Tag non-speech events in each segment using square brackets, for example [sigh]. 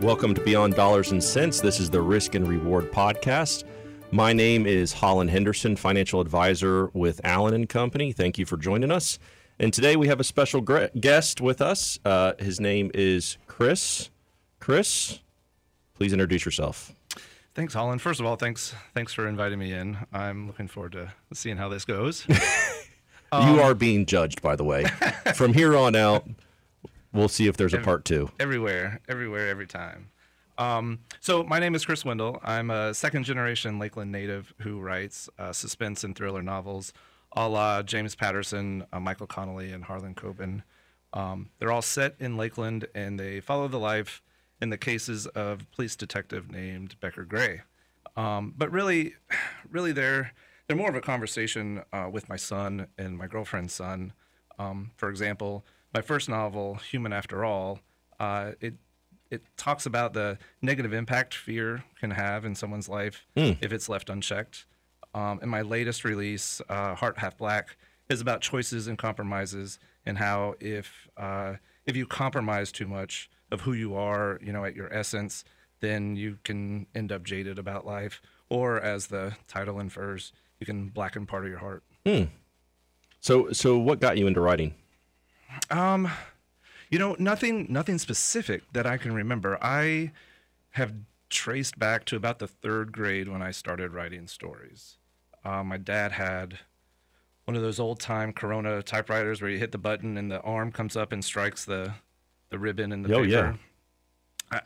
Welcome to Beyond Dollars and Cents. This is the Risk and Reward podcast. My name is Holland Henderson, financial advisor with Allen and Company. Thank you for joining us. And today we have a special guest with us. Uh, his name is Chris. Chris, please introduce yourself. Thanks, Holland. First of all, thanks thanks for inviting me in. I'm looking forward to seeing how this goes. [laughs] you are being judged, by the way. [laughs] From here on out, we'll see if there's a part two. everywhere, everywhere, every time. Um, so my name is Chris Wendell. I'm a second generation Lakeland native who writes uh, suspense and thriller novels, a la James Patterson, uh, Michael Connolly, and Harlan Coben. Um, they're all set in Lakeland, and they follow the life in the cases of a police detective named Becker Gray. Um, but really, really, they're they're more of a conversation uh, with my son and my girlfriend's son. Um, for example, my first novel, Human After All, uh, it it talks about the negative impact fear can have in someone's life if it's left unchecked. Um, and my latest release, uh, Heart Half Black, is about choices and compromises and how if uh, if you compromise too much of who you are, you know, at your essence, then you can end up jaded about life, or as the title infers, you can blacken part of your heart. So, so what got you into writing? Um, you know, nothing, nothing specific that I can remember. I have traced back to about the third grade when I started writing stories. Uh, my dad had one of those old time Corona typewriters where you hit the button and the arm comes up and strikes the the ribbon in the Oh, paper. yeah.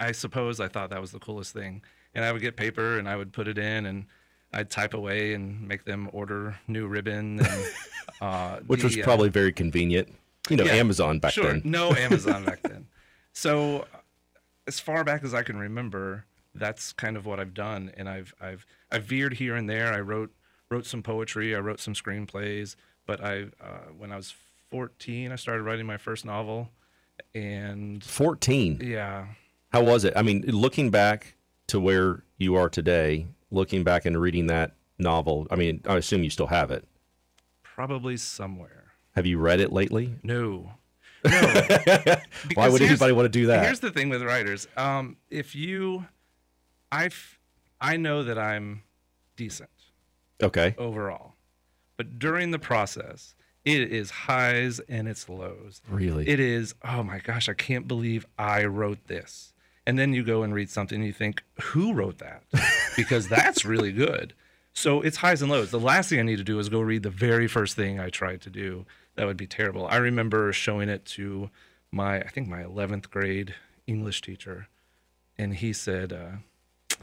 I, I suppose I thought that was the coolest thing. And I would get paper and I would put it in and I'd type away and make them order new ribbon. And, [laughs] uh, Which was the, uh, probably very convenient. You know, yeah, Amazon back sure. then. No Amazon back [laughs] then. So, as far back as I can remember, that's kind of what I've done, and I've I've I've veered here and there. I wrote wrote some poetry, I wrote some screenplays, but I uh, when I was 14, I started writing my first novel, and 14. yeah, How was it? I mean, looking back to where you are today, looking back and reading that novel, I mean, I assume you still have it. probably somewhere. Have you read it lately? No. [laughs] Why would anybody want to do that? Here's the thing with writers. Um, if you, I, I know that I'm decent. Okay. overall. But during the process, it is highs and it's lows. Really? It is, oh my gosh, I can't believe I wrote this. And then you go and read something and you think, who wrote that? [laughs] Because that's really good. So it's highs and lows. The last thing I need to do is go read the very first thing I tried to do. That would be terrible. I remember showing it to my, I think my 11th grade English teacher. And he said, uh,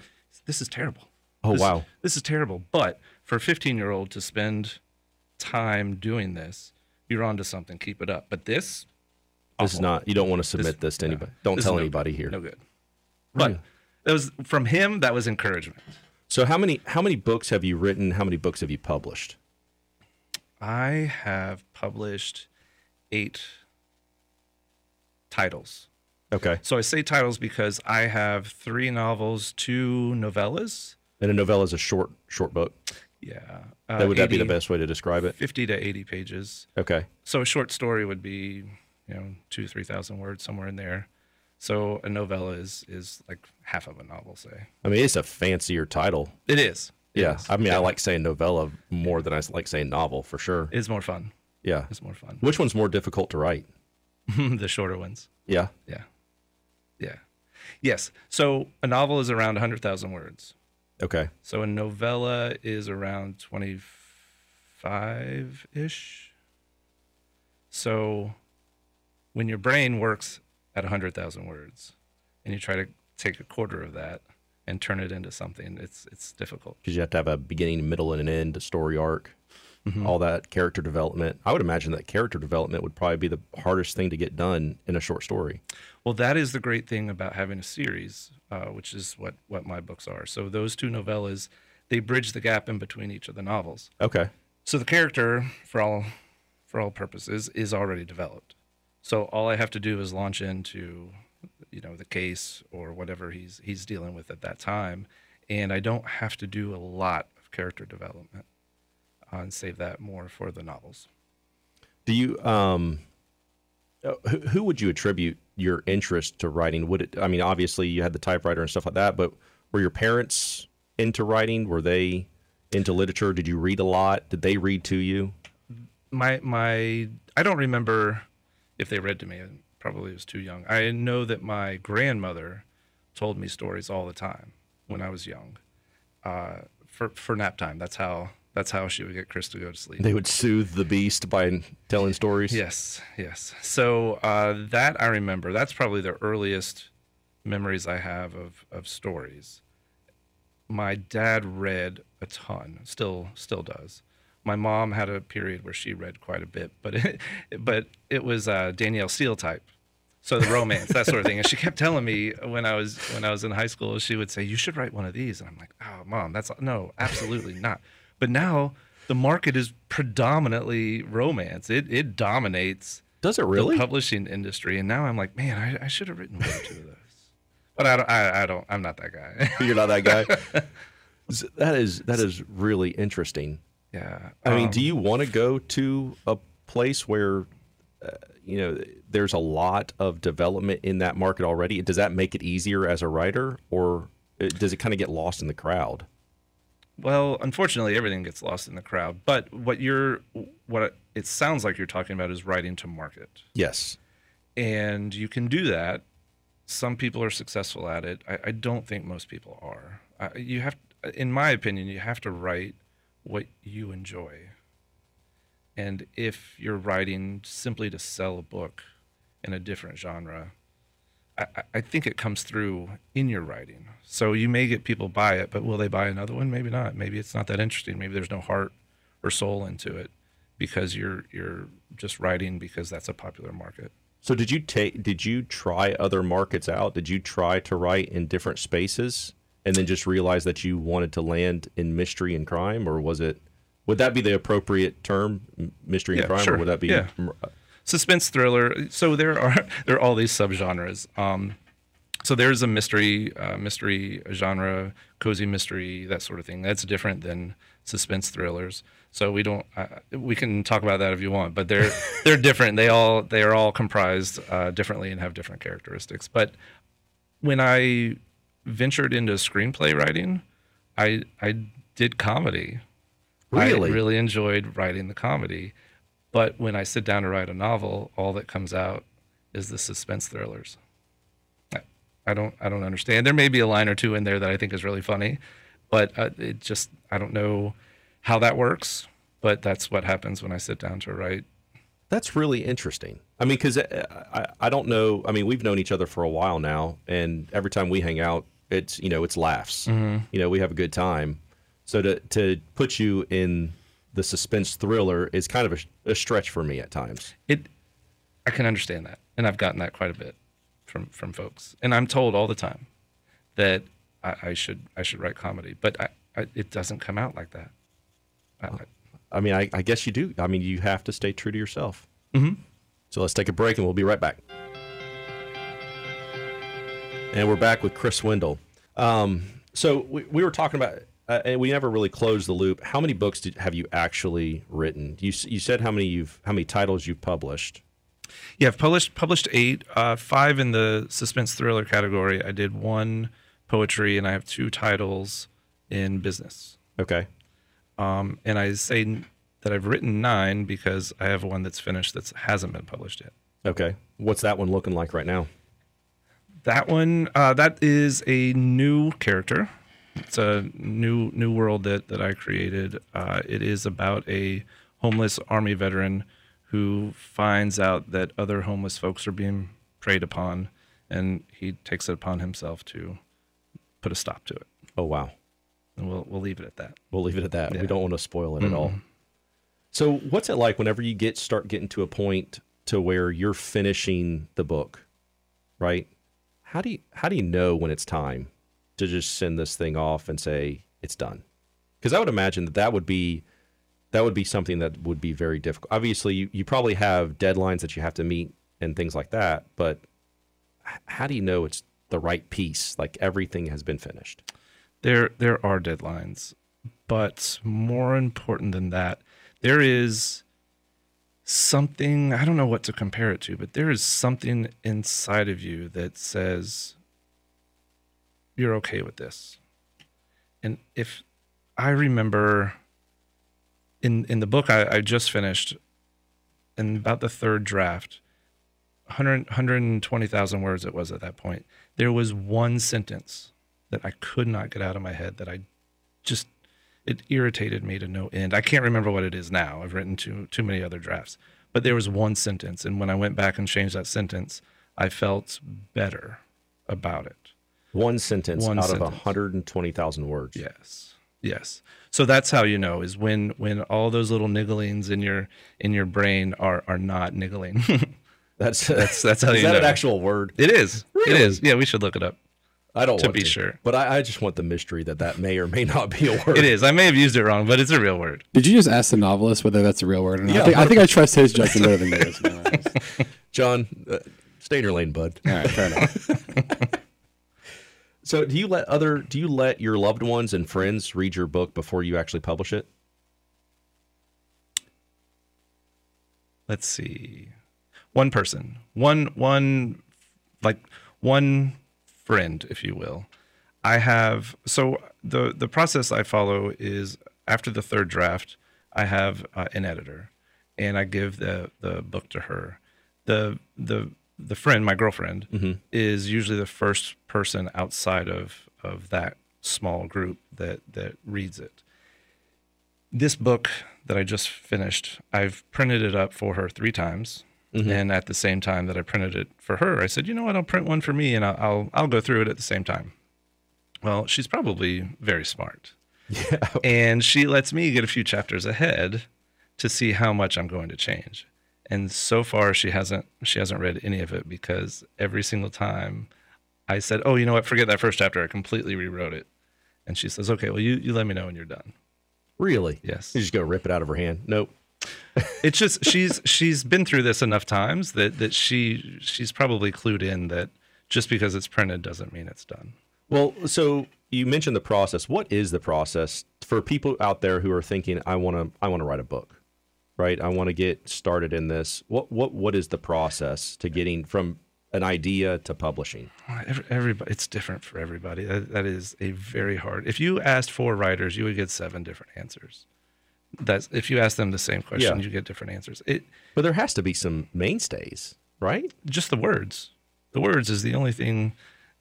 this is terrible. Oh, This- wow. This is terrible. But for a 15 year old to spend time doing this, you're onto something. Keep it up. But this, This is not, you don't want to submit this, to no, anybody. Don't this tell no anybody good. here. No good. But that was from him. That was encouragement. So how many how many books have you written? How many books have you published? I have published eight titles. Okay. So I say titles because I have three novels, two novellas. And a novella is a short short book. Yeah. Uh, That would that be the best way to describe it? 50 to 80 pages. Okay. So a short story would be, you know, two, 3,000 words, somewhere in there. So a novella is, is like half of a novel, say. I mean, it's a fancier title. It is. It Yeah. is. I mean, I like saying novella more than I like saying novel for sure. It's more fun. Yeah. It's more fun. Which one's more difficult to write? [laughs] the shorter ones. Yeah. Yeah. Yeah. Yes. So a novel is around 100,000 words. Okay. So a novella is around 25 ish. So when your brain works at 100,000 words and you try to take a quarter of that and turn it into something, it's, it's difficult. Because you have to have a beginning, middle, and an end, a story arc, Mm-hmm. all that character development. I would imagine that character development would probably be the hardest thing to get done in a short story. Well, that is the great thing about having a series, uh, which is what, what my books are. So those two novellas, they bridge the gap in between each of the novels. Okay. So the character, for all for all purposes, is already developed. So all I have to do is launch into, you know, the case or whatever he's he's dealing with at that time, and I don't have to do a lot of character development, uh, and save that more for the novels. Do you um uh, who, who would you attribute your interest to writing? Would it? I mean, obviously you had the typewriter and stuff like that, but were your parents into writing? Were they into literature? Did you read a lot? Did they read to you? My my I don't remember if they read to me. I probably was too young. I know that my grandmother told me stories all the time when I was young. Uh, for for nap time. That's how that's how she would get Chris to go to sleep. They would soothe the beast by telling stories. Yes, yes. So uh, that I remember. That's probably the earliest memories I have of of stories. My dad read a ton. Still, still does. My mom had a period where she read quite a bit, but it, [laughs] but it was uh, Danielle Steel type. So the romance, that sort of thing. And she kept telling me when I was when I was in high school, she would say, "You should write one of these." And I'm like, "Oh, mom, that's no, absolutely not." But now the market is predominantly romance. It it dominates Does it really? the publishing industry. And now I'm like, man, I, I should have written one or two of those. But I don't. I, I don't. I'm not that guy. [laughs] You're not that guy. [laughs] that is that is really interesting. Yeah. I mean, um, do you want to go to a place where uh, you know there's a lot of development in that market already? Does that make it easier as a writer, or does it kind of get lost in the crowd? Well, unfortunately, everything gets lost in the crowd. But what you're, what it- it sounds like you're talking about is writing to market, Yes. and you can do that. Some people are successful at it. I, I don't think most people are. I, you have, in my opinion, you have to write what you enjoy. And if you're writing simply to sell a book in a different genre, I, I- think it comes through in your writing. So you may get people buy it, but will they buy another one? Maybe not. Maybe it's not that interesting. Maybe there's no heart or soul into it because you're you're just writing because that's a popular market. So did you take? Did you try other markets out? Did you try to write in different spaces, and then just realize that you wanted to land in mystery and crime, or was it? Would that be the appropriate term, mystery and crime, sure. or would that be? Yeah. suspense thriller. So there are [laughs] there are all these subgenres. Um, so there's a mystery uh, mystery genre, cozy mystery, that sort of thing. That's different than suspense thrillers. So we don't uh, we can talk about that if you want, but they're [laughs] they're different. They all they are all comprised uh, differently and have different characteristics. But when I ventured into screenplay writing, I I did comedy. Really? I really enjoyed writing the comedy. But when I sit down to write a novel, all that comes out is the suspense thrillers. I, I don't I don't understand. There may be a line or two in there that I think is really funny, but uh, it just I don't know how that works. But that's what happens when I sit down to write. That's really interesting. I mean, because I, I don't know. I mean, we've known each other for a while now, and every time we hang out, it's you know it's laughs. You know, we have a good time. So to to put you in the suspense thriller is kind of a, a stretch for me at times. It I can understand that, and I've gotten that quite a bit from from folks, and I'm told all the time that I, I should I should write comedy, but I, I, it doesn't come out like that. I, mean, I, I guess you do. I mean, you have to stay true to yourself. Mm-hmm. So let's take a break, and we'll be right back. And we're back with Chris Wendell. Um, so we, we were talking about, uh, and we never really closed the loop. How many books did, have you actually written? You, you said how many you've how many titles you've published. Yeah, I've published published eight, uh, five in the suspense thriller category. I did one poetry, and I have two titles in business. Okay. Um, and I say that I've written nine because I have one that's finished that hasn't been published yet. Okay. What's that one looking like right now? That one, uh, that is a new character. It's a new new world that that I created. Uh, it is about a homeless army veteran who finds out that other homeless folks are being preyed upon, and he takes it upon himself to put a stop to it. Oh wow. And we'll we'll leave it at that. We'll leave it at that. We don't want to spoil it at all. So, what's it like whenever you get start getting to a point to where you're finishing the book, right? How do you how do you know when it's time to just send this thing off and say it's done? Because I would imagine that that would be that would be something that would be very difficult. Obviously, you, you probably have deadlines that you have to meet and things like that, but how do you know it's the right piece? Like everything has been finished. There there are deadlines, but more important than that, there is something I don't know what to compare it to, but there is something inside of you that says you're okay with this. And if I remember in in the book I, I just finished, in about the third draft, 100, 120,000 words it was at that point, there was one sentence that I could not get out of my head that I just it irritated me to no end. I can't remember what it is now. I've written too too many other drafts, but there was one sentence, and when I went back and changed that sentence, I felt better about it. One sentence One out sentence. of 120,000 words. Yes, yes. So that's how you know is when when all those little nigglings in your in your brain are are not niggling. [laughs] That's That's- that's how [laughs] is you know. Is that an actual word? it is. It Really? is. Yeah, we should look it up. I don't want To want be to sure. but I, I just want the mystery that that may or may not be a [laughs] word. It is. I may have used it wrong, but it's a real word. Did you just ask the novelist whether that's a real word or not? Yeah. I, think, I think I trust his judgment better than yours. to be honest. John, uh, stay in your lane, bud. All right, fair enough. [laughs] So, do you let other do you let your loved ones and friends read your book before you actually publish it? let's see one person one one like one friend if you will. I have so the the process i follow is after the third draft i have uh, an editor and i give the the book to her. The the the friend my girlfriend is usually the first person outside of of that small group that that reads it. This book that I just finished, I've printed it up for her three times. Mm-hmm. And at the same time that I printed it for her, I said, you know what, I'll print one for me and I'll, I'll, I'll go through it at the same time. Well, she's probably very smart. [laughs] Yeah. And she lets me get a few chapters ahead to see how much I'm going to change. And so far she hasn't she hasn't read any of it because every single time I said, "Oh, you know what? Forget that first chapter. I completely rewrote it." And she says, "Okay, well you you let me know when you're done." Really? Yes. You just go rip it out of her hand. Nope. [laughs] it's just she's she's been through this enough times that that she she's probably clued in that just because it's printed doesn't mean it's done. Well, so you mentioned the process. What is the process for people out there who are thinking, "I want to, I want to write a book, right? I want to get started in this." What, what, what is the process to getting from an idea to publishing? Every, everybody, it's different for everybody. That, that is a very hard. If you asked four writers, you would get seven different answers. That's if you ask them the same question, Yeah. you get different answers. It But there has to be some mainstays, right? just the words. The words is the only thing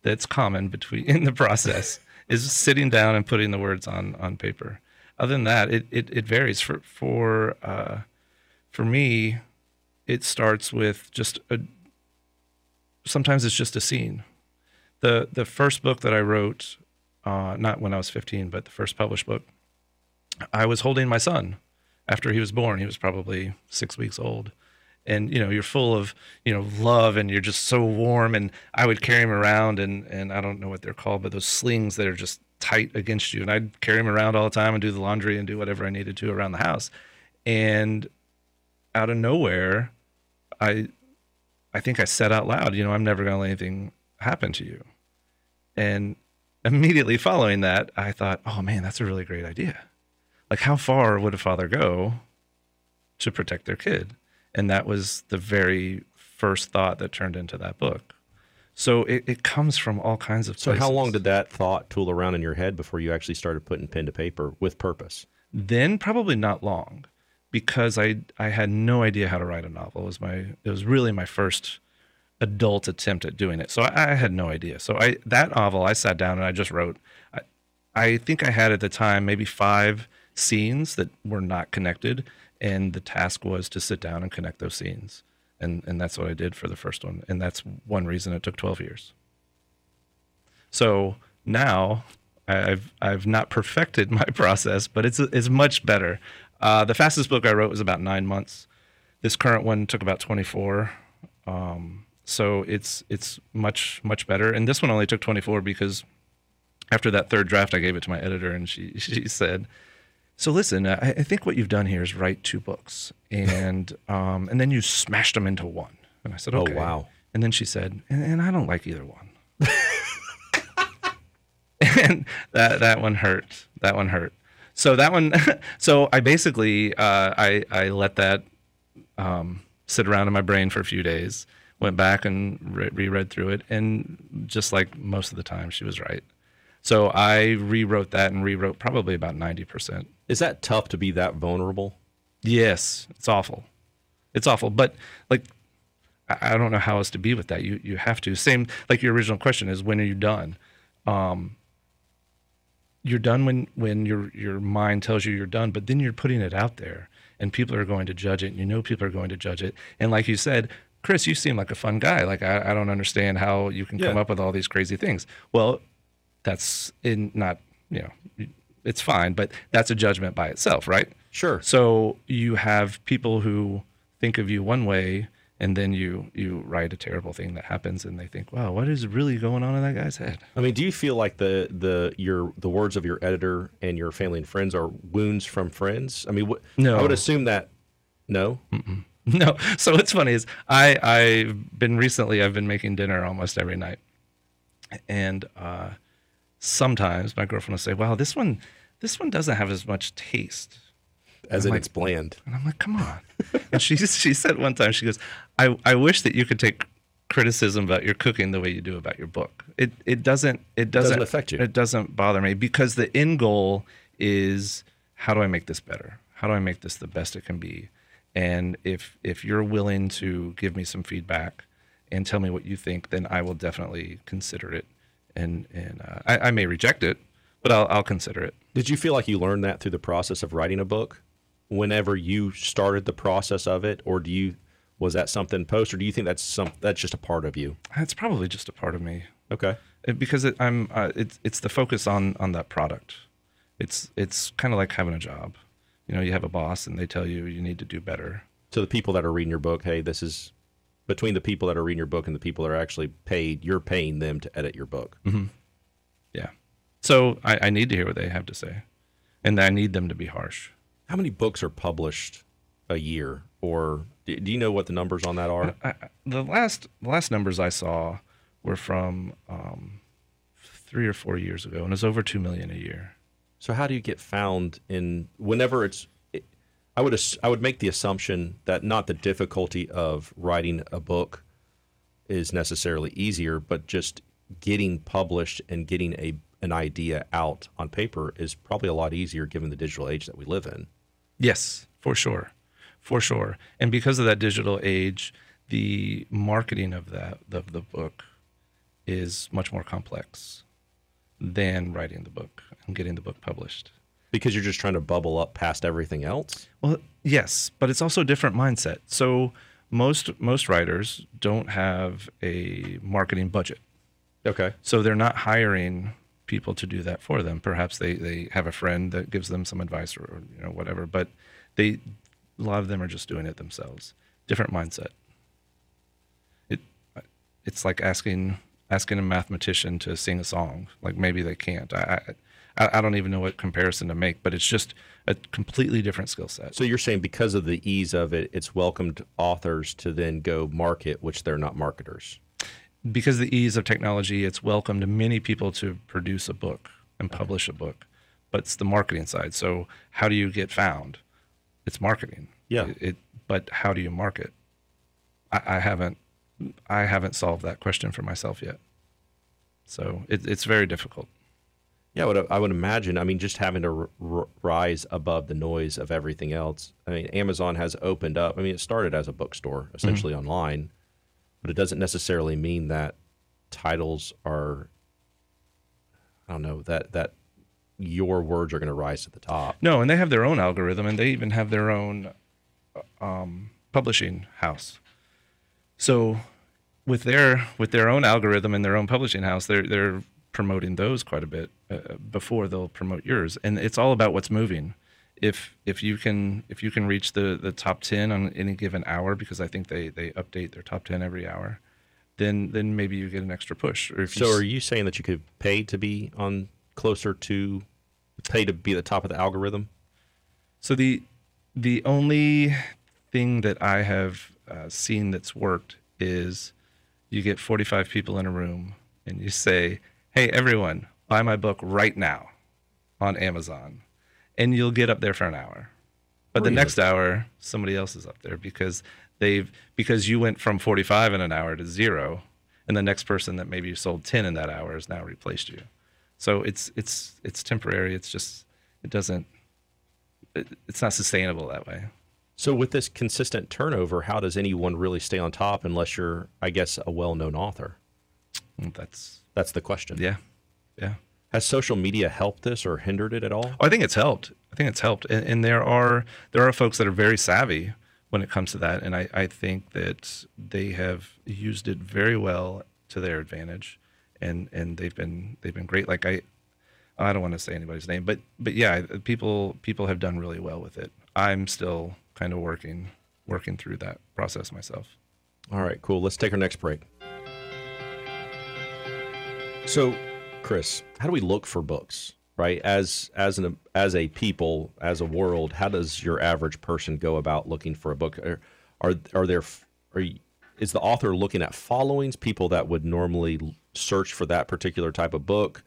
that's common between [laughs] in the process is sitting down and putting the words on on paper. Other than that, it it, it varies. For for uh, for me, it starts with just a. Sometimes it's just a scene. the The first book that I wrote, uh, not when I was fifteen, but the first published book, I was holding my son after he was born. He was probably six weeks old. And you know you're full of you know love and you're just so warm. And I would carry him around and and I don't know what they're called but those slings that are just tight against you. And I'd carry him around all the time and do the laundry and do whatever I needed to around the house. And out of nowhere I I think I said out loud you know I'm never going to let anything happen to you. And immediately following that I thought oh man that's a really great idea like how far would a father go to protect their kid and that was the very first thought that turned into that book so it, it comes from all kinds of sources. So, how long did that thought tool around in your head before you actually started putting pen to paper with purpose? then probably not long because I I had no idea how to write a novel. It was my it was really my first adult attempt at doing it. So I, I had no idea. So I that novel I sat down and I just wrote. I, I think I had at the time maybe five scenes that were not connected, and the task was to sit down and connect those scenes. And and that's what I did for the first one. And that's one reason it took twelve years. So now I've I've not perfected my [laughs] process, but it's it's much better. Uh, the fastest book I wrote was about nine months. This current one took about twenty four. Um, so it's it's much much better. And this one only took twenty four because after that third draft, I gave it to my editor, and she [laughs] she said, "So listen, I, I think what you've done here is write two books, and [laughs] um, and then you smashed them into one." And I said, Oh, wow. And then she said, "And, and I don't like either one." [laughs] and that that one hurt. That one hurt. So that one. [laughs] So I basically uh, I I let that um, sit around in my brain for a few days. Went back and re- reread through it, and just like most of the time, she was right. So I rewrote that and rewrote probably about ninety percent. Is that tough to be that vulnerable? Yes, it's awful. It's awful. But like, I, don't know how else to be with that. You you have to. Same like your original question is when are you done? Um, you're done when when your your mind tells you you're done, but then you're putting it out there, and people are going to judge it. And you know people are going to judge it. And like you said, Chris, you seem like a fun guy. Like I, I don't understand how you can come up with all these crazy things. Well, that's in not you know it's fine, but that's a judgment by itself, right? Sure. So you have people who think of you one way, and then you you write a terrible thing that happens, and they think, "Wow, what is really going on in that guy's head?" I mean, do you feel like the the your the words of your editor and your family and friends are wounds from friends? I mean, what, No. I would assume that. No. [laughs] No. So what's funny is I I've been recently I've been making dinner almost every night, and uh, sometimes my girlfriend will say, "Wow, this one this one doesn't have as much taste." As in, like- it's bland. And I'm like, come on. and she [laughs] she said one time, she goes, I, I wish that you could take criticism about your cooking the way you do about your book. It it doesn't it doesn't, doesn't affect you. It doesn't bother me because the end goal is how do I make this better? How do I make this the best it can be? And if if you're willing to give me some feedback and tell me what you think, then I will definitely consider it. And and uh, I, I may reject it, but I'll I'll consider it. Did you feel like you learned that through the process of writing a book? Whenever you started the process of it, or do you was that something post, or do you think that's some that's just a part of you? It's probably just a part of me. Okay. It- because it, I'm uh, it's it's the focus on on that product. It's it's kind of like having a job. You know, you have a boss and they tell you you need to do better. To the people that are reading your book, hey, this is between the people that are reading your book and the people that are actually paid. You're paying them to edit your book. Yeah. So I, I need to hear what they have to say, and I need them to be harsh. How many books are published a year, or do do you know what the numbers on that are? I, I- the last the last numbers I saw were from um, three or four years ago, and it's over two million a year. So how do you get found in whenever it's? I would I would make the assumption that not the difficulty of writing a book is necessarily easier, but just getting published and getting a an idea out on paper is probably a lot easier given the digital age that we live in. Yes, for sure. For sure. And because of that digital age, the marketing of that of the book is much more complex than writing the book and getting the book published. Because you're just trying to bubble up past everything else. Well, yes, but it's also a different mindset. So most most writers don't have a marketing budget. Okay. So they're not hiring people to do that for them. Perhaps they, they have a friend that gives them some advice or, or you know whatever, but they a lot of them are just doing it themselves. Different mindset. It it's like asking asking a mathematician to sing a song. Like maybe they can't. I I, I don't even know what comparison to make, but it's just a completely different skill set. So you're saying because of the ease of it, it's welcomed authors to then go market, which they're not marketers. because of the ease of technology, it's welcomed many people to produce a book and publish a book, but it's the marketing side. So how do you get found? It's marketing. Yeah. It, it- but how do you market? I, I haven't, I haven't solved that question for myself yet. So it, it's very difficult. Yeah, I would, I would imagine. I mean, just having to r- rise above the noise of everything else. I mean, Amazon has opened up. I mean, it started as a bookstore, essentially online, but it doesn't necessarily mean that titles are. I don't know that that your words are going to rise to the top. No, and they have their own algorithm, and they even have their own um, publishing house. So, with their with their own algorithm and their own publishing house, they're they're promoting those quite a bit uh, before they'll promote yours, and it's all about what's moving. If if you can if you can reach the the top ten on any given hour, because I think they they update their top ten every hour, then then maybe you get an extra push. Or if you So, s- are you saying that you could pay to be on closer to pay to be at the top of the algorithm? So the the only thing that I have uh, seen that's worked is you get 45 people in a room and you say, "Hey, everyone, buy my book right now on Amazon," and you'll get up there for an hour. but the next hour somebody else is up there because they've because you went from 45 in an hour to zero and the next person that maybe you sold 10 in that hour has now replaced you so it's it's it's temporary it's just it doesn't it, it's not sustainable that way So with this consistent turnover, how does anyone really stay on top unless you're, I guess, a well-known author? That's That's the question. yeah yeah Has social media helped this or hindered it at all? Oh, I think it's helped. I think it's helped, and, and there are there are folks that are very savvy when it comes to that, and I, I think that they have used it very well to their advantage, and and they've been they've been great. Like I, I don't want to say anybody's name, but but yeah, people people have done really well with it. I'm still kind of working working through that process myself. All right, cool. Let's take our next break. So, Chris, how do we look for books? Right, as as an as a people, as a world, how does your average person go about looking for a book? Are are, are there are you, is the author looking at followings, people that would normally search for that particular type of book?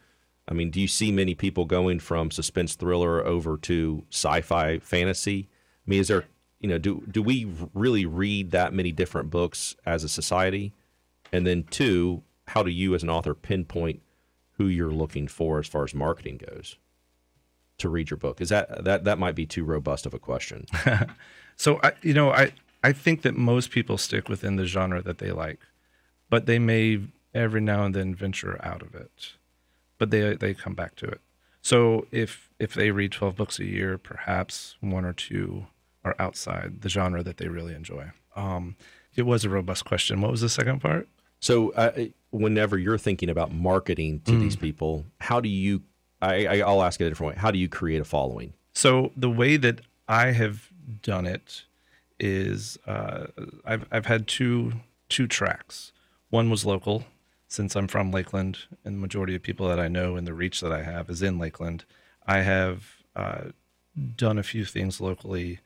I mean, do you see many people going from suspense thriller over to sci-fi fantasy? I mean, is there you know do do we really read that many different books as a society? And then two, how do you as an author pinpoint who you're looking for as far as marketing goes to read your book? Is that that that might be too robust of a question? [laughs] So I, you know, I I think that most people stick within the genre that they like, but they may every now and then venture out of it, but they they come back to it. So if if they read twelve books a year, perhaps one or two are outside the genre that they really enjoy. Um, it was a robust question. What was the second part? So, uh, whenever you're thinking about marketing to these people, how do you? I, I, I'll ask it a different way. How do you create a following? So the way that I have done it is uh, I've I've had two two tracks. One was local, since I'm from Lakeland, and the majority of people that I know and the reach that I have is in Lakeland. I have uh, done a few things locally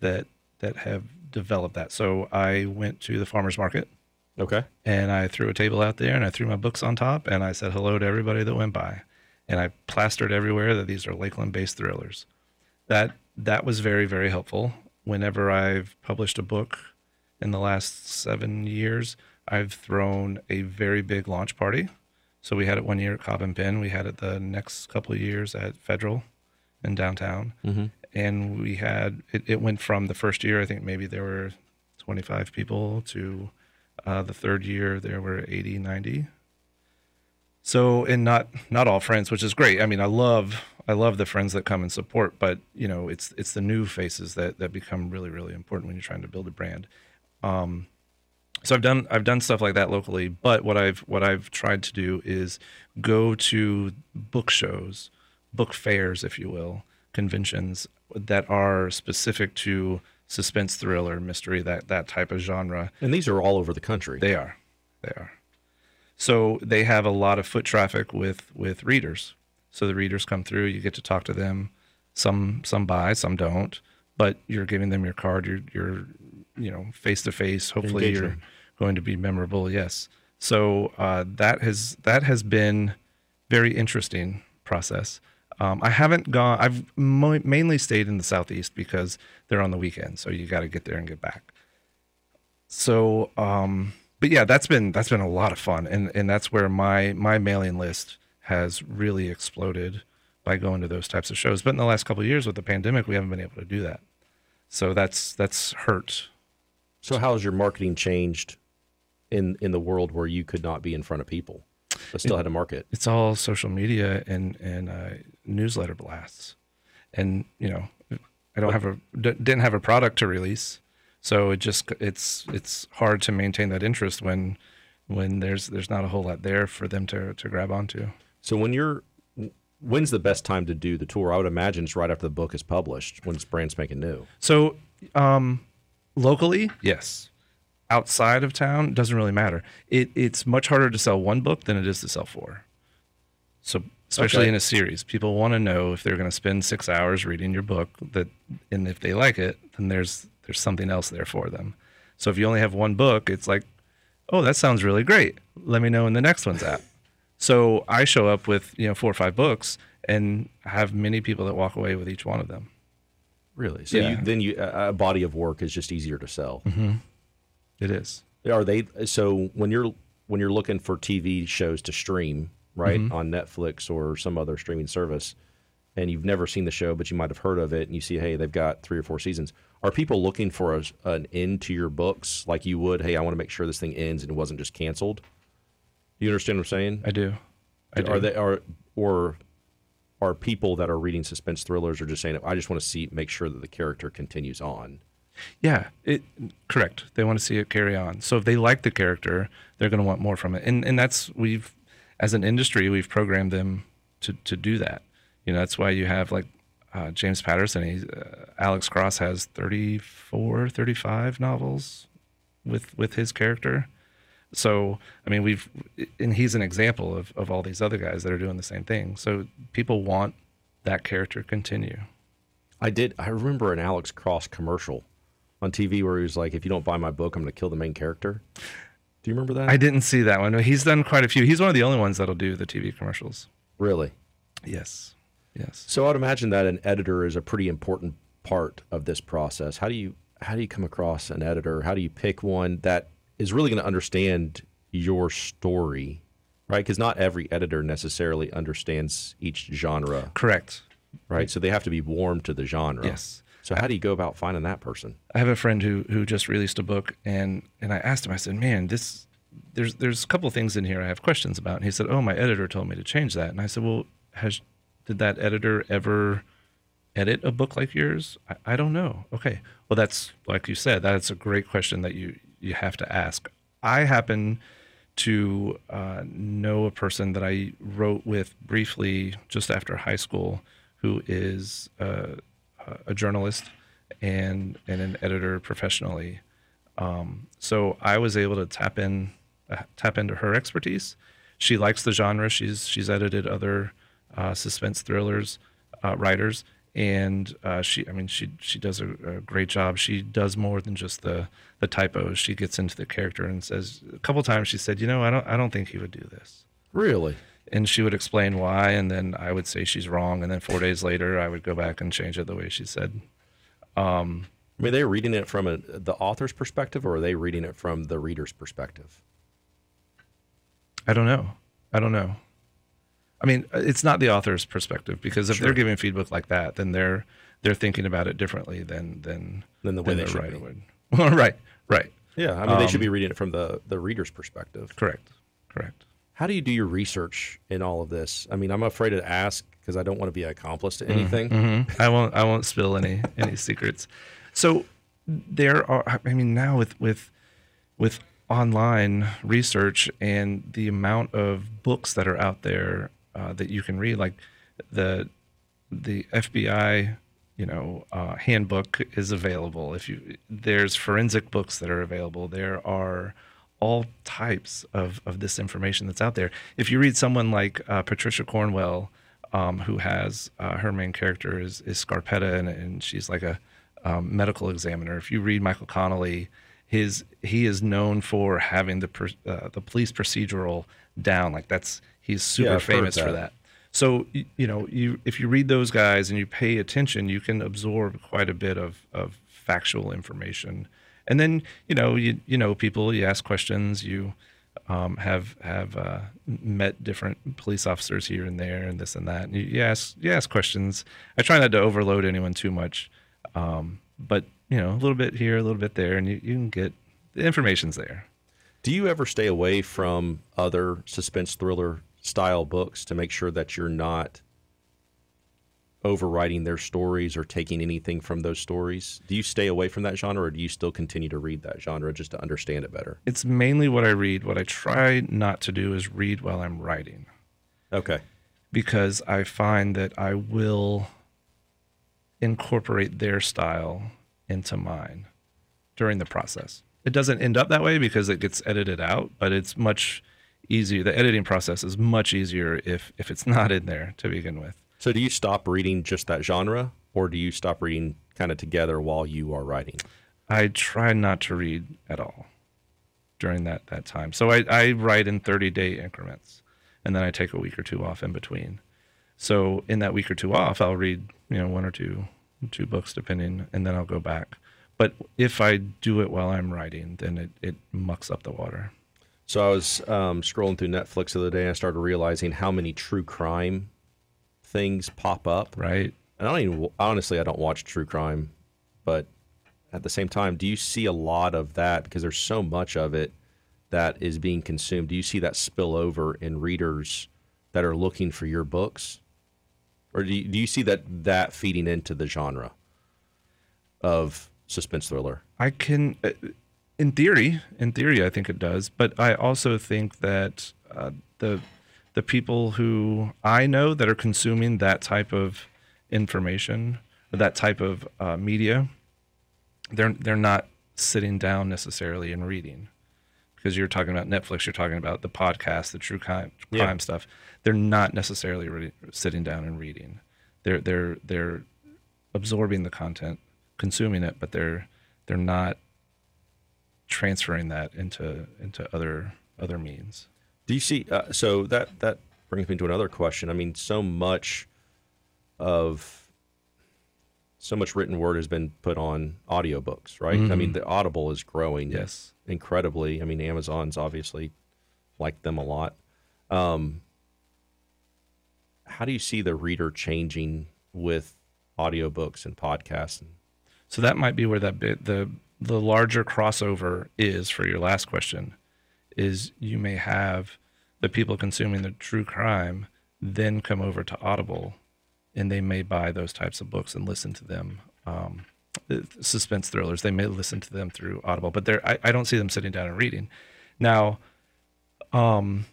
that that have developed that. So I went to the farmers market Okay. and I threw a table out there and I threw my books on top and I said hello to everybody that went by. And I plastered everywhere that these are Lakeland based thrillers. That that was very, very helpful. Whenever I've published a book in the last seven years, I've thrown a very big launch party. So we had it one year at Cob and Pen. We had it the next couple of years at Federal in downtown. Mm-hmm. And we had it, it went from the first year, I think maybe there were 25 people to uh, the third year there were 80 90 so and not not all friends which is great. I mean i love i love the friends that come and support but you know it's it's the new faces that that become really really important when you're trying to build a brand. Um so i've done i've done stuff like that locally but what i've what i've tried to do is go to book shows book fairs if you will conventions that are specific to suspense thriller mystery that that type of genre And these are all over the country. they are. They are. So they have a lot of foot traffic with with readers. So the readers come through, you get to talk to them. Some some buy, some don't, but you're giving them your card. You're you're you know face to face. Hopefully you're going to be memorable. Yes. So uh, that has that has been very interesting process. Um, I haven't gone. I've mo- mainly stayed in the southeast because they're on the weekend, so you got to get there and get back so um but yeah that's been that's been a lot of fun and and that's where my my mailing list has really exploded by going to those types of shows but in the last couple of years with the pandemic we haven't been able to do that so that's that's hurt so, how has your marketing changed in in the world where you could not be in front of people, but still had to market? it's all social media and and uh, newsletter blasts and you know i don't have a d- didn't have a product to release so it just it's it's hard to maintain that interest when when there's there's not a whole lot there for them to to grab onto So, when you're when's the best time to do the tour? I would imagine it's right after the book is published, when it's brand spanking new. So, um, locally, yes. Outside of town, doesn't really matter. It it's much harder to sell one book than it is to sell four. So, especially Okay. in a series, people want to know if they're going to spend six hours reading your book. That, and if they like it, then there's there's something else there for them. So, if you only have one book, it's like, oh, that sounds really great. Let me know when the next one's at. So, I show up with you know four or five books and have many people that walk away with each one of them. Really? So Yeah. you, then you a a body of work is just easier to sell. Mm-hmm. It is. Are they so when you're when you're looking for TV shows to stream, right, mm-hmm. on Netflix or some other streaming service, and you've never seen the show, but you might have heard of it, and you see, hey, they've got three or four seasons. Are people looking for a, an end to your books like you would? Hey, I want to make sure this thing ends and it wasn't just canceled. You understand what I'm saying? I do. I do. Are they are or are people that are reading suspense thrillers are just saying, I just want to see make sure that the character continues on? Yeah, it correct. They want to see it carry on. So if they like the character, they're going to want more from it. And and that's we've as an industry we've programmed them to to do that. You know, that's why you have like uh, James Patterson. Uh, Alex Cross has 34, 35 novels with with his character. So I mean, we've and he's an example of of all these other guys that are doing the same thing. So people want that character to continue. I did. I remember an Alex Cross commercial on TV where he was like, "If you don't buy my book, I'm going to kill the main character." Do you remember that? I didn't see that one. He's done quite a few. He's one of the only ones that'll do the TV commercials. really. Yes. Yes. So I'd imagine that an editor is a pretty important part of this process. How do you how do you come across an editor? How do you pick one that is really going to understand your story, right? Because not every editor necessarily understands each genre, Correct. right? So they have to be warm to the genre. Yes. So how do you go about finding that person? I have a friend who who just released a book and and I asked him, I said, Man, this there's there's a couple of things in here I have questions about. And he said, Oh, my editor told me to change that. And I said, Well, has did that editor ever edit a book like yours? I, I don't know. Okay. Well that's like you said, that's a great question that you you have to ask. I happen to uh, know a person that I wrote with briefly just after high school, who is uh, a journalist and and an editor professionally. Um, so I was able to tap in uh, tap into her expertise. She likes the genre. She's she's edited other uh, suspense thrillers uh, writers, and uh, she I mean she she does a, a great job. She does more than just the the typos. She gets into the character and says a couple times she said, you know, I don't I don't think he would do this Really? And she would explain why and then i would say she's wrong and then four days later i would go back and change it the way she said. I mean, they reading it from a, the author's perspective, or are they reading it from the reader's perspective? i don't know. I don't know. I mean it's not the author's perspective because if Sure. they're giving feedback like that then they're they're thinking about it differently than than Than the way than they the writer would. [laughs] Right right. Yeah, I mean, they should Um, be reading it from the the reader's perspective. correct. Correct How do you do your research in all of this? I mean, I'm afraid to ask because I don't want to be an accomplice to anything. Mhm. I won't. I won't spill any [laughs] any secrets. So there are. I mean, now with with with online research and the amount of books that are out there uh, that you can read, like the the FBI, you know, uh, handbook is available. If you there's forensic books that are available. There are all types of, of this information that's out there. If you read someone like uh, Patricia Cornwell, um, who has uh, her main character is, is Scarpetta, and, and she's like a um, medical examiner. If you read Michael Connolly, his he is known for having the per, uh, the police procedural down. Like that's he's super heard famous for that. that. So y- you know, you if you read those guys and you pay attention, you can absorb quite a bit of of factual information. And then you know you you know people, you ask questions, you um, have have uh, met different police officers here and there, and this and that. And you, you ask you ask questions. I try not to overload anyone too much, um, but you know a little bit here, a little bit there, and you, you can get the information's there. Do you ever stay away from other suspense thriller style books to make sure that you're not overwriting their stories or taking anything from those stories? Do you stay away from that genre or do you still continue to read that genre just to understand it better? It's mainly what I read. What I try not to do is read while I'm writing. Okay. because I find that I will incorporate their style into mine during the process. It doesn't end up that way because it gets edited out, but it's much easier. The editing process is much easier if if it's not in there to begin with. So do you stop reading just that genre or do you stop reading kind of together while you are writing? I try not to read at all during that that time. So I, I write in 30 day increments, and then I take a week or two off in between. So in that week or two off, I'll read you know one or two two books depending, and then I'll go back. But if I do it while I'm writing, then it, it mucks up the water. So I was um, scrolling through Netflix the other day and I started realizing how many true crime things pop up. Right? And I don't even honestly I don't watch true crime, but at the same time, do you see a lot of that because there's so much of it that is being consumed? Do you see that spill over in readers that are looking for your books, or do you, do you see that that feeding into the genre of suspense thriller? I can, uh, in theory, in theory, I think it does. But I also think that uh, the the people who I know that are consuming that type of information, or that type of uh, media, they're they're not sitting down necessarily and reading because you're talking about Netflix, you're talking about the podcast, the true crime, crime Yeah. stuff. They're not necessarily re- sitting down and reading. They're they're they're absorbing the content, consuming it, but they're they're not transferring that into into other other means. Do you see? Uh, so that that brings me to another question. I mean, so much of so much written word has been put on audiobooks, right? I mean, the Audible is growing Yes. incredibly. I mean, Amazon's obviously like them a lot. Um, how do you see the reader changing with audiobooks and podcasts? So that might be where that bit the the larger crossover is for your last question is you may have the people consuming the true crime then come over to Audible and they may buy those types of books and listen to them. Um, suspense thrillers, they may listen to them through Audible, but they're, I, I don't see them sitting down and reading. Now, um,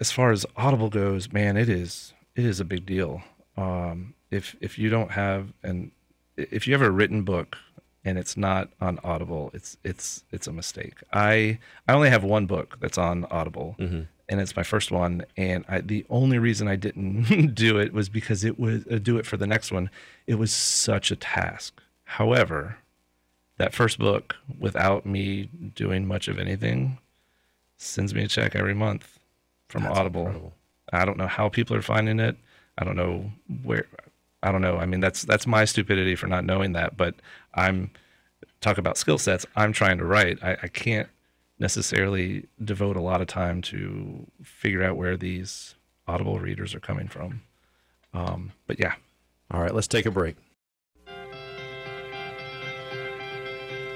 as far as Audible goes, man, it is it is a big deal. Um, if if you don't have and if you have a written book and it's not on Audible, it's it's it's a mistake. I I only have one book that's on Audible, and it's my first one. And I, the only reason I didn't [laughs] do it was because it was uh, do it for the next one. It was such a task. However, that first book, without me doing much of anything, sends me a check every month from Audible. incredible. I don't know how people are finding it. I don't know where. I don't know. I mean, that's that's my stupidity for not knowing that. But I'm talk about skill sets. I'm trying to write. I, I can't necessarily devote a lot of time to figure out where these Audible readers are coming from. Um, but yeah, All right, let's take a break.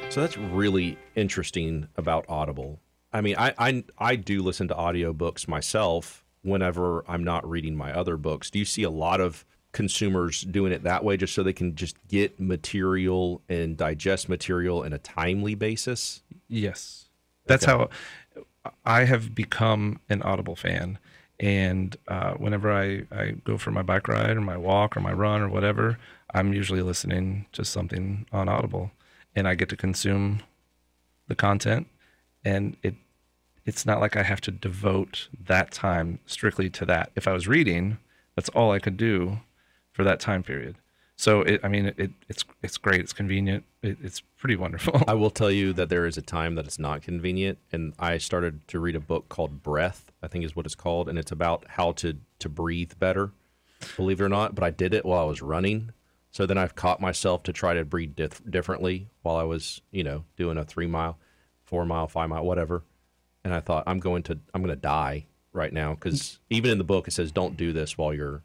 So that's really interesting about Audible. I mean, I I, I do listen to audiobooks myself whenever I'm not reading my other books. Do you see a lot of consumers doing it that way just so they can just get material and digest material in a timely basis? Yes. That's how I have become an Audible fan. And uh, whenever I, I go for my bike ride or my walk or my run or whatever, I'm usually listening to something on Audible. And I get to consume the content. And it it's not like I have to devote that time strictly to that. If I was reading, that's all I could do for that time period. So it, I mean, it, it's it's great. It's convenient. It, it's pretty wonderful. [laughs] I will tell you that there is a time that it's not convenient, and I started to read a book called Breath, I think is what it's called, and it's about how to to breathe better. Believe it or not, but I did it while I was running, so then I've caught myself to try to breathe dif- differently while I was, you know, doing a three mile, four mile, five mile, whatever, and I thought I'm going to I'm going to die right now because even in the book it says don't do this while you're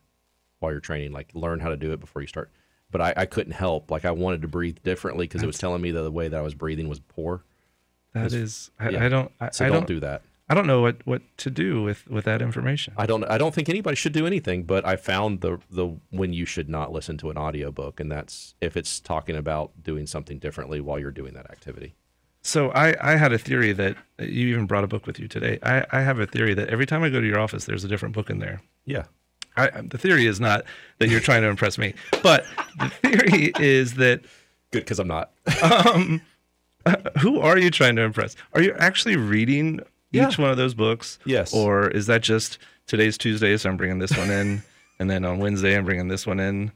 while you're training, like learn how to do it before you start. But I, I couldn't help. Like I wanted to breathe differently because it was telling me that the way that I was breathing was poor. That is, I, yeah. I don't, I, So I don't, don't, do that. I don't know what what to do with with that information. I don't. I don't think anybody should do anything. But I found the the when you should not listen to an audiobook, and that's if it's talking about doing something differently while you're doing that activity. So I, I had a theory that you even brought a book with you today. I, I have a theory that every time I go to your office, there's a different book in there. Yeah. I, the theory is not that you're trying to impress me, but the theory is that Good because I'm not. who are you trying to impress? Are you actually reading Yeah. each one of those books? Yes. Or is that just today's Tuesday, so I'm bringing this one in, and then on Wednesday I'm bringing this one in?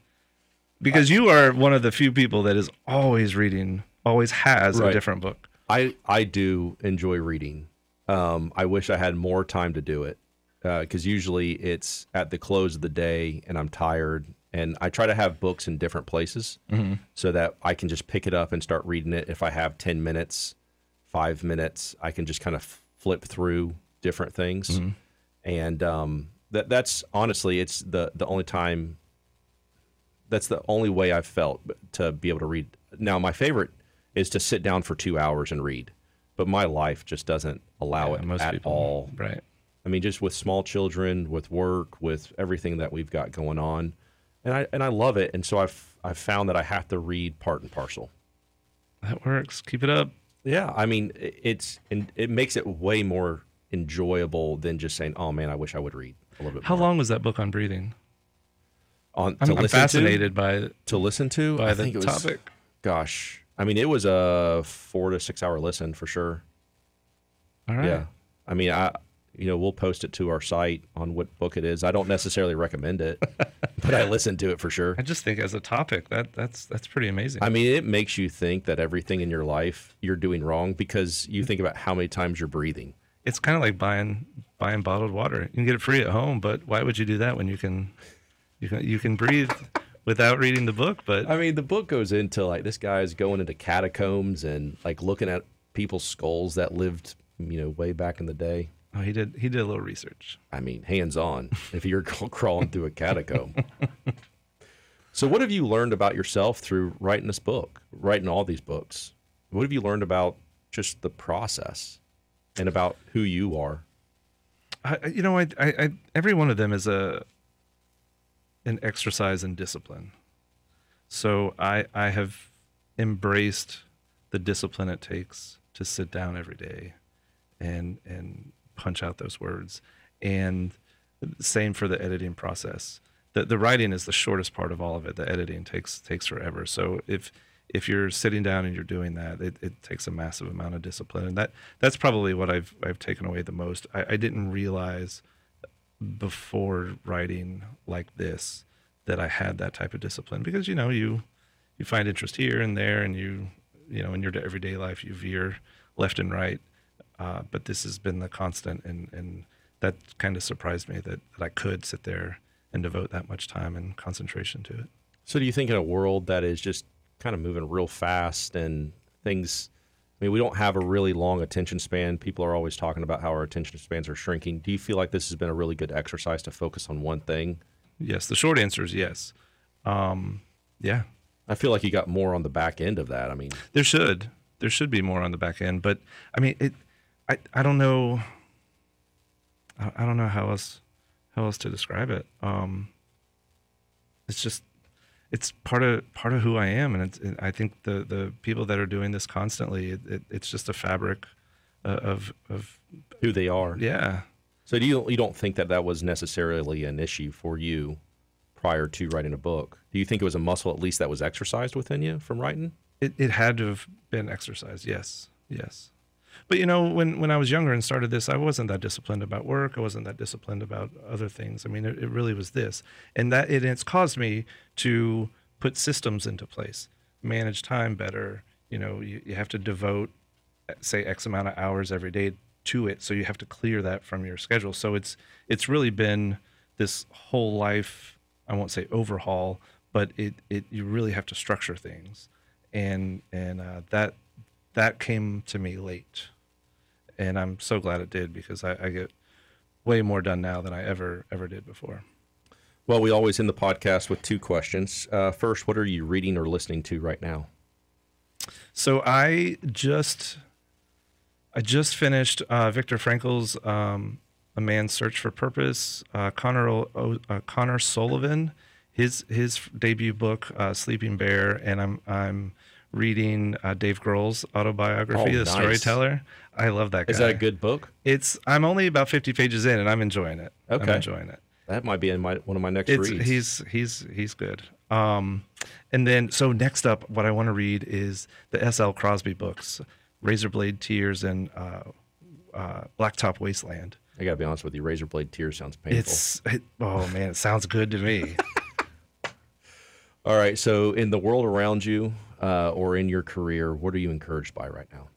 Because you are one of the few people that is always reading, always has a different book. I I do enjoy reading. Um, I wish I had more time to do it Uh, because usually it's at the close of the day and I'm tired And I try to have books in different places mm-hmm. so that I can just pick it up and start reading it. If I have 10 minutes, five minutes, I can just kind of flip through different things. Mm-hmm. And um, that that's honestly, it's the, the only time, that's the only way I've felt to be able to read. Now, my favorite is to sit down for two hours and read, but my life just doesn't allow it most at people, all. right? I mean, just with small children, with work, with everything that we've got going on, and I and I love it. And so I've I've found that I have to read part and parcel. That works. Keep it up. Yeah, I mean, it's and it makes it way more enjoyable than just saying, "Oh man, I wish I would read a little bit." How more. long was that book on breathing? On I'm, to I'm listen fascinated by to, to listen to. by I the was, topic. Gosh, I mean, it was a four to six hour listen for sure. All right. Yeah, I mean, I you know we'll post it to our site on what book it is. I don't necessarily recommend it, [laughs] but I listened to it for sure. I just think as a topic that that's that's pretty amazing. I mean, it makes you think that everything in your life you're doing wrong because you think about how many times you're breathing. it's kind of like buying buying bottled water. You can get it free at home, but why would you do that when you can you can you can breathe without reading the book? But I mean, the book goes into like this guy's going into catacombs and like looking at people's skulls that lived, you know, way back in the day. Oh, he did he did a little research. I mean, hands on if you're [laughs] crawling through a catacomb. [laughs] so, what have you learned about yourself through writing this book, writing all these books? What have you learned about just the process and about who you are? I, you know, I, I, I every one of them is a an exercise in discipline. So I I have embraced the discipline it takes to sit down every day and and punch out those words. And same for the editing process. The the writing is the shortest part of all of it. The editing takes takes forever. So if if you're sitting down and you're doing that, it, it takes a massive amount of discipline, and that that's probably what I've I've taken away the most. I, I didn't realize before writing like this that I had that type of discipline because you know you you find interest here and there, and you you know in your everyday life you veer left and right, uh, but this has been the constant, and and that kind of surprised me that that I could sit there and devote that much time and concentration to it. So, do you think in a world that is just kind of moving real fast and things, I mean, we don't have a really long attention span. People are always talking about how our attention spans are shrinking. Do you feel like this has been a really good exercise to focus on one thing? Yes, the short answer is yes. Um, yeah, I feel like you got more on the back end of that. I mean, There should. There should be more on the back end, but I mean, it. I I don't know. I, I don't know how else how else to describe it. Um, it's just it's part of part of who I am, and it's. It, I think the the people that are doing this constantly, it, it, it's just a fabric uh, of of who they are. yeah. So, do you you don't think that that was necessarily an issue for you prior to writing a book? Do you think it was a muscle at least that was exercised within you from writing? It it had to have been exercised. Yes, yes. But you know, when when I was younger and started this, I wasn't that disciplined about work. I wasn't that disciplined about other things. I mean, it, it really was this, and that it, it's caused me to put systems into place, manage time better. You know, you, you have to devote, say, X amount of hours every day to it. So you have to clear that from your schedule. So it's it's really been this whole life. I won't say overhaul, but it it you really have to structure things, and and uh, that that came to me late, and I'm so glad it did because I, I get way more done now than I ever ever did before. Well, we always end the podcast with two questions. Uh, first, what are you reading or listening to right now? So I just I just finished uh, Viktor Frankl's um, A Man's Search for Purpose. Uh, Connor o- uh, Connor Sullivan, his his debut book, uh, Sleeping Bear, and I'm I'm reading uh, Dave Grohl's autobiography, Oh, The nice. Storyteller. I love that guy. Is that a good book? It's I'm only about 50 pages in, and I'm enjoying it. Okay. I'm enjoying it. That might be in my one of my next It's reads. he's he's he's good. Um, and then so next up, what I want to read is the S.L. Crosby books, Razorblade Tears and uh, uh, Blacktop Wasteland. I gotta be honest with you, Razorblade Tears sounds painful. It's it, oh man, it sounds good to me. [laughs] All right, so in the world around you uh, or in your career, what are you encouraged by right now?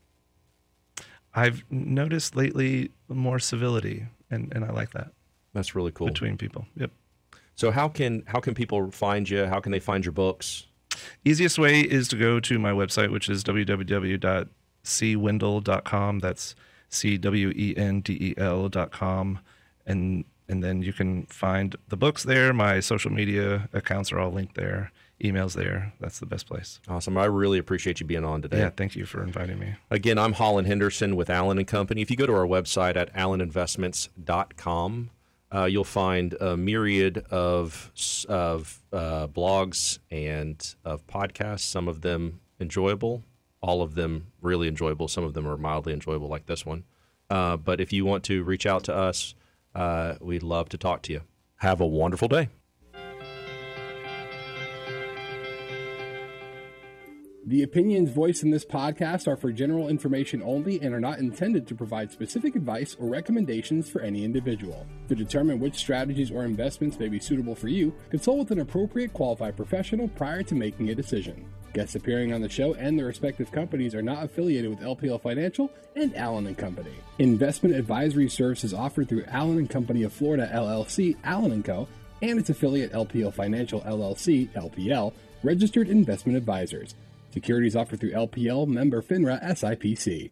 I've noticed lately more civility, and and I like that That's really cool. between people. Yep. So how can how can people find you? How can they find your books? Easiest way is to go to my website, which is www.cwendel.com. That's C W E N D E L.com. And and then you can find the books there. My social media accounts are all linked there. Emails there. That's the best place. Awesome. I really appreciate you being on today. Yeah, thank you for inviting me. Again, I'm Holland Henderson with Allen and Company. If you go to our website at alleninvestments.com, uh, you'll find a myriad of of uh, blogs and of podcasts. Some of them enjoyable, all of them really enjoyable. Some of them are mildly enjoyable, like this one. Uh, but if you want to reach out to us, uh, we'd love to talk to you. Have a wonderful day. The opinions voiced in this podcast are for general information only and are not intended to provide specific advice or recommendations for any individual. To determine which strategies or investments may be suitable for you, consult with an appropriate qualified professional prior to making a decision. Guests appearing on the show and their respective companies are not affiliated with LPL Financial and Allen and Company. Investment advisory services offered through Allen and Company of Florida LLC, Allen and Co, and its affiliate LPL Financial LLC, LPL, registered investment advisors. Securities offered through LPL member FINRA SIPC.